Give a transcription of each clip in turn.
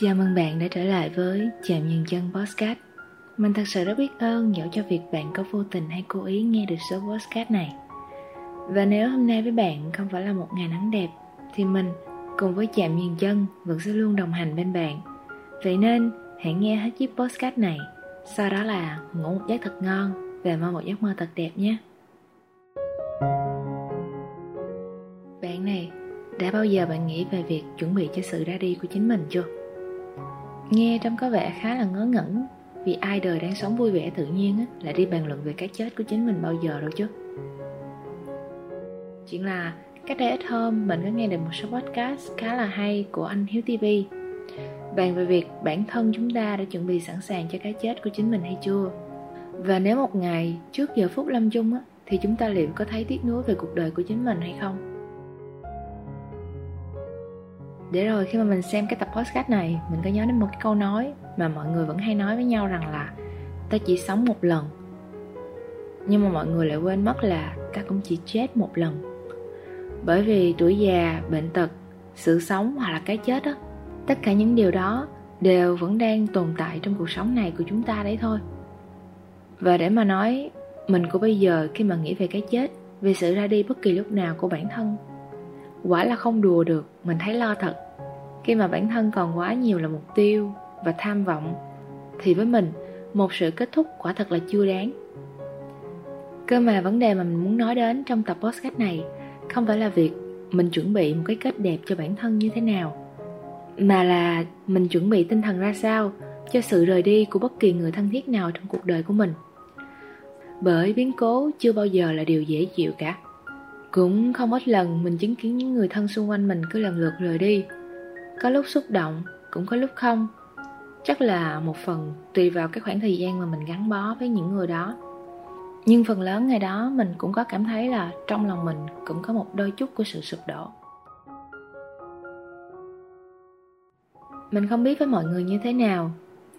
Chào mừng bạn đã trở lại với Chạm nhân Chân Podcast. Mình thật sự rất biết ơn dẫu cho việc bạn có vô tình hay cố ý nghe được số podcast này. Và nếu hôm nay với bạn không phải là một ngày nắng đẹp Thì mình cùng với Chạm nhân Chân vẫn sẽ luôn đồng hành bên bạn. Vậy nên hãy nghe hết chiếc podcast này Sau đó là ngủ một giấc thật ngon Và mơ một giấc mơ thật đẹp nhé. Bạn này, đã bao giờ bạn nghĩ về việc chuẩn bị cho sự ra đi của chính mình chưa? Nghe trông có vẻ khá là ngớ ngẩn Vì ai đời đang sống vui vẻ tự nhiên á, lại đi bàn luận về cái chết của chính mình bao giờ đâu chứ. Chuyện là cách đây ít hôm mình có nghe được một số podcast khá là hay của anh Hiếu TV Bàn về việc bản thân chúng ta đã chuẩn bị sẵn sàng cho cái chết của chính mình hay chưa? Và nếu một ngày trước giờ phút lâm chung á, thì chúng ta liệu có thấy tiếc nuối về cuộc đời của chính mình hay không? Để rồi khi mà mình xem cái tập podcast này, mình có nhớ đến một cái câu nói mà mọi người vẫn hay nói với nhau rằng là ta chỉ sống một lần. Nhưng mà mọi người lại quên mất là ta cũng chỉ chết một lần. Bởi vì tuổi già, bệnh tật, sự sống hoặc là cái chết đó tất cả những điều đó đều vẫn đang tồn tại trong cuộc sống này của chúng ta đấy thôi. Và để mà nói, mình của bây giờ khi mà nghĩ về cái chết, về sự ra đi bất kỳ lúc nào của bản thân quả là không đùa được, mình thấy lo thật. Khi mà bản thân còn quá nhiều là mục tiêu và tham vọng, thì với mình, một sự kết thúc quả thật là chưa đáng. Cơ mà vấn đề mà mình muốn nói đến trong tập podcast này không phải là việc mình chuẩn bị một cái kết đẹp cho bản thân như thế nào, mà là mình chuẩn bị tinh thần ra sao cho sự rời đi của bất kỳ người thân thiết nào trong cuộc đời của mình. Bởi biến cố chưa bao giờ là điều dễ chịu cả cũng không ít lần mình chứng kiến những người thân xung quanh mình cứ lần lượt rời đi. Có lúc xúc động, cũng có lúc không. Chắc là một phần tùy vào cái khoảng thời gian mà mình gắn bó với những người đó. Nhưng phần lớn ngày đó mình cũng có cảm thấy là trong lòng mình cũng có một đôi chút của sự sụp đổ. Mình không biết với mọi người như thế nào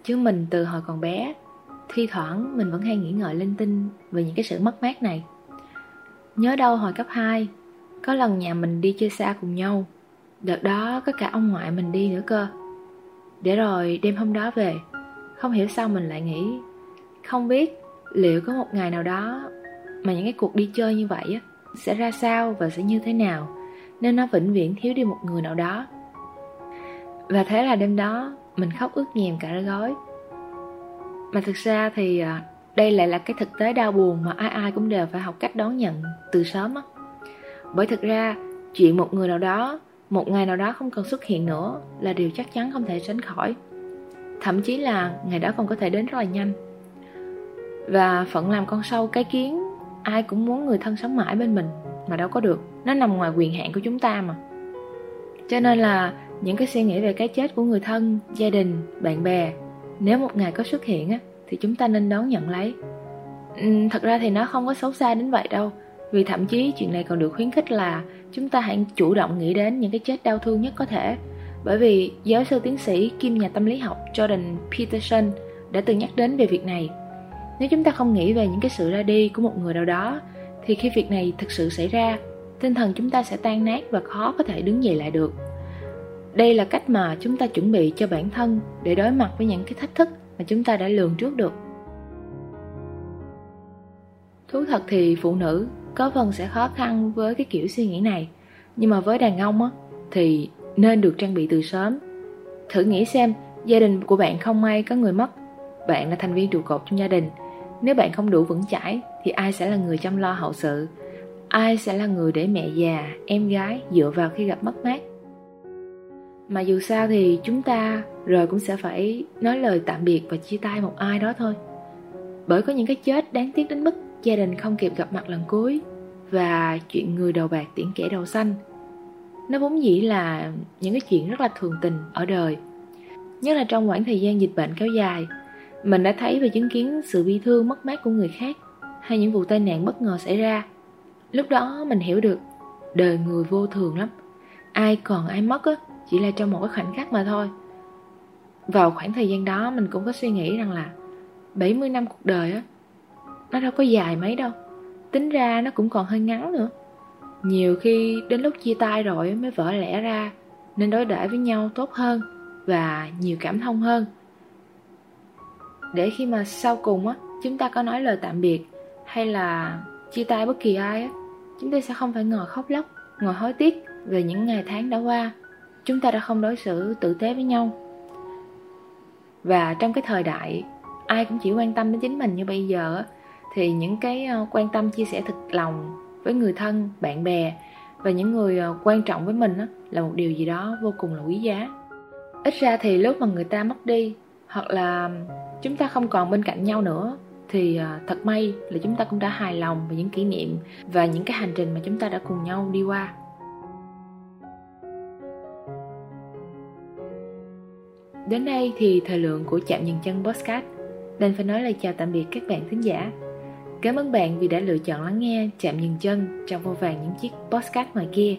Chứ mình từ hồi còn bé Thi thoảng mình vẫn hay nghĩ ngợi linh tinh về những cái sự mất mát này. Nhớ đâu hồi cấp 2 Có lần nhà mình đi chơi xa cùng nhau. Đợt đó có cả ông ngoại mình đi nữa cơ. Để rồi đêm hôm đó về, Không hiểu sao mình lại nghĩ, Không biết liệu có một ngày nào đó Mà những cái cuộc đi chơi như vậy á, Sẽ ra sao và sẽ như thế nào, Nên nó vĩnh viễn thiếu đi một người nào đó. Và thế là đêm đó Mình khóc ướt nhèm cả gói Mà thực ra thì à, đây lại là cái thực tế đau buồn mà ai ai cũng đều phải học cách đón nhận từ sớm á. Bởi thực ra, chuyện một người nào đó, một ngày nào đó không còn xuất hiện nữa là điều chắc chắn không thể tránh khỏi. Thậm chí là ngày đó còn có thể đến rất là nhanh. Và phận làm con sâu cái kiến, ai cũng muốn người thân sống mãi bên mình, mà đâu có được. Nó nằm ngoài quyền hạn của chúng ta mà. Cho nên là những cái suy nghĩ về cái chết của người thân, gia đình, bạn bè, nếu một ngày có xuất hiện á, thì chúng ta nên đón nhận lấy. Ừ, thật ra thì nó không có xấu xa đến vậy đâu, vì thậm chí chuyện này còn được khuyến khích là chúng ta hãy chủ động nghĩ đến những cái chết đau thương nhất có thể. Bởi vì giáo sư tiến sĩ kim nhà tâm lý học Jordan Peterson đã từng nhắc đến về việc này. Nếu chúng ta không nghĩ về những cái sự ra đi của một người nào đó, thì khi việc này thực sự xảy ra, tinh thần chúng ta sẽ tan nát và khó có thể đứng dậy lại được. Đây là cách mà chúng ta chuẩn bị cho bản thân để đối mặt với những cái thách thức mà chúng ta đã lường trước được. Thú thật thì phụ nữ có phần sẽ khó khăn với cái kiểu suy nghĩ này. Nhưng mà với đàn ông á, thì nên được trang bị từ sớm. Thử nghĩ xem, gia đình của bạn không may có người mất, bạn là thành viên trụ cột trong gia đình. Nếu bạn không đủ vững chãi, thì ai sẽ là người chăm lo hậu sự? Ai sẽ là người để mẹ già, em gái dựa vào khi gặp mất mát? Mà dù sao thì chúng ta rồi cũng sẽ phải nói lời tạm biệt và chia tay một ai đó thôi. Bởi có những cái chết đáng tiếc đến mức gia đình không kịp gặp mặt lần cuối và chuyện người đầu bạc tiễn kẻ đầu xanh. Nó vốn dĩ là những cái chuyện rất là thường tình ở đời. Nhất là trong khoảng thời gian dịch bệnh kéo dài, mình đã thấy và chứng kiến sự bi thương mất mát của người khác hay những vụ tai nạn bất ngờ xảy ra. Lúc đó mình hiểu được đời người vô thường lắm. Ai còn ai mất á chỉ là trong một cái khoảnh khắc mà thôi. Vào khoảng thời gian đó, mình cũng có suy nghĩ rằng là 70 năm cuộc đời á, nó đâu có dài mấy đâu. Tính ra nó cũng còn hơi ngắn nữa. Nhiều khi đến lúc chia tay rồi mới vỡ lẽ ra nên đối đãi với nhau tốt hơn và nhiều cảm thông hơn. Để khi mà sau cùng á, chúng ta có nói lời tạm biệt hay là chia tay bất kỳ ai á, chúng ta sẽ không phải ngồi khóc lóc, ngồi hối tiếc về những ngày tháng đã qua chúng ta đã không đối xử tử tế với nhau. Và trong cái thời đại, ai cũng chỉ quan tâm đến chính mình như bây giờ thì những cái ờ, quan tâm chia sẻ thực lòng với người thân, bạn bè và những người ờ, quan trọng với mình là một điều gì đó vô cùng là quý giá. Ít ra thì lúc mà người ta mất đi hoặc là chúng ta không còn bên cạnh nhau nữa thì ờ, thật may là chúng ta cũng đã hài lòng về những kỷ niệm và những cái hành trình mà chúng ta đã cùng nhau đi qua. Đến đây thì thời lượng của chạm dừng chân Podcast. Đành phải nói lời chào tạm biệt các bạn thính giả. Cảm ơn bạn vì đã lựa chọn lắng nghe chạm dừng chân trong vô vàng những chiếc podcast ngoài kia.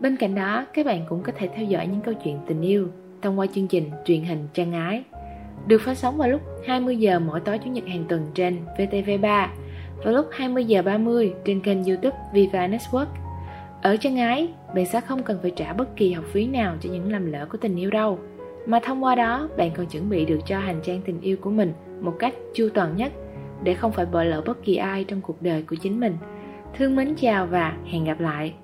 Bên cạnh đó, các bạn cũng có thể theo dõi những câu chuyện tình yêu thông qua chương trình truyền hình Trang Ái. Được phát sóng vào lúc 20 giờ mỗi tối chủ nhật hàng tuần trên VTV3 và lúc 20 giờ 30 trên kênh YouTube Viva Network. Ở Trang Ái, bạn sẽ không cần phải trả bất kỳ học phí nào cho những lầm lỡ của tình yêu đâu mà thông qua đó, bạn còn chuẩn bị được cho hành trang tình yêu của mình một cách chu toàn nhất, để không phải bỏ lỡ bất kỳ ai trong cuộc đời của chính mình. Thương mến, chào và hẹn gặp lại.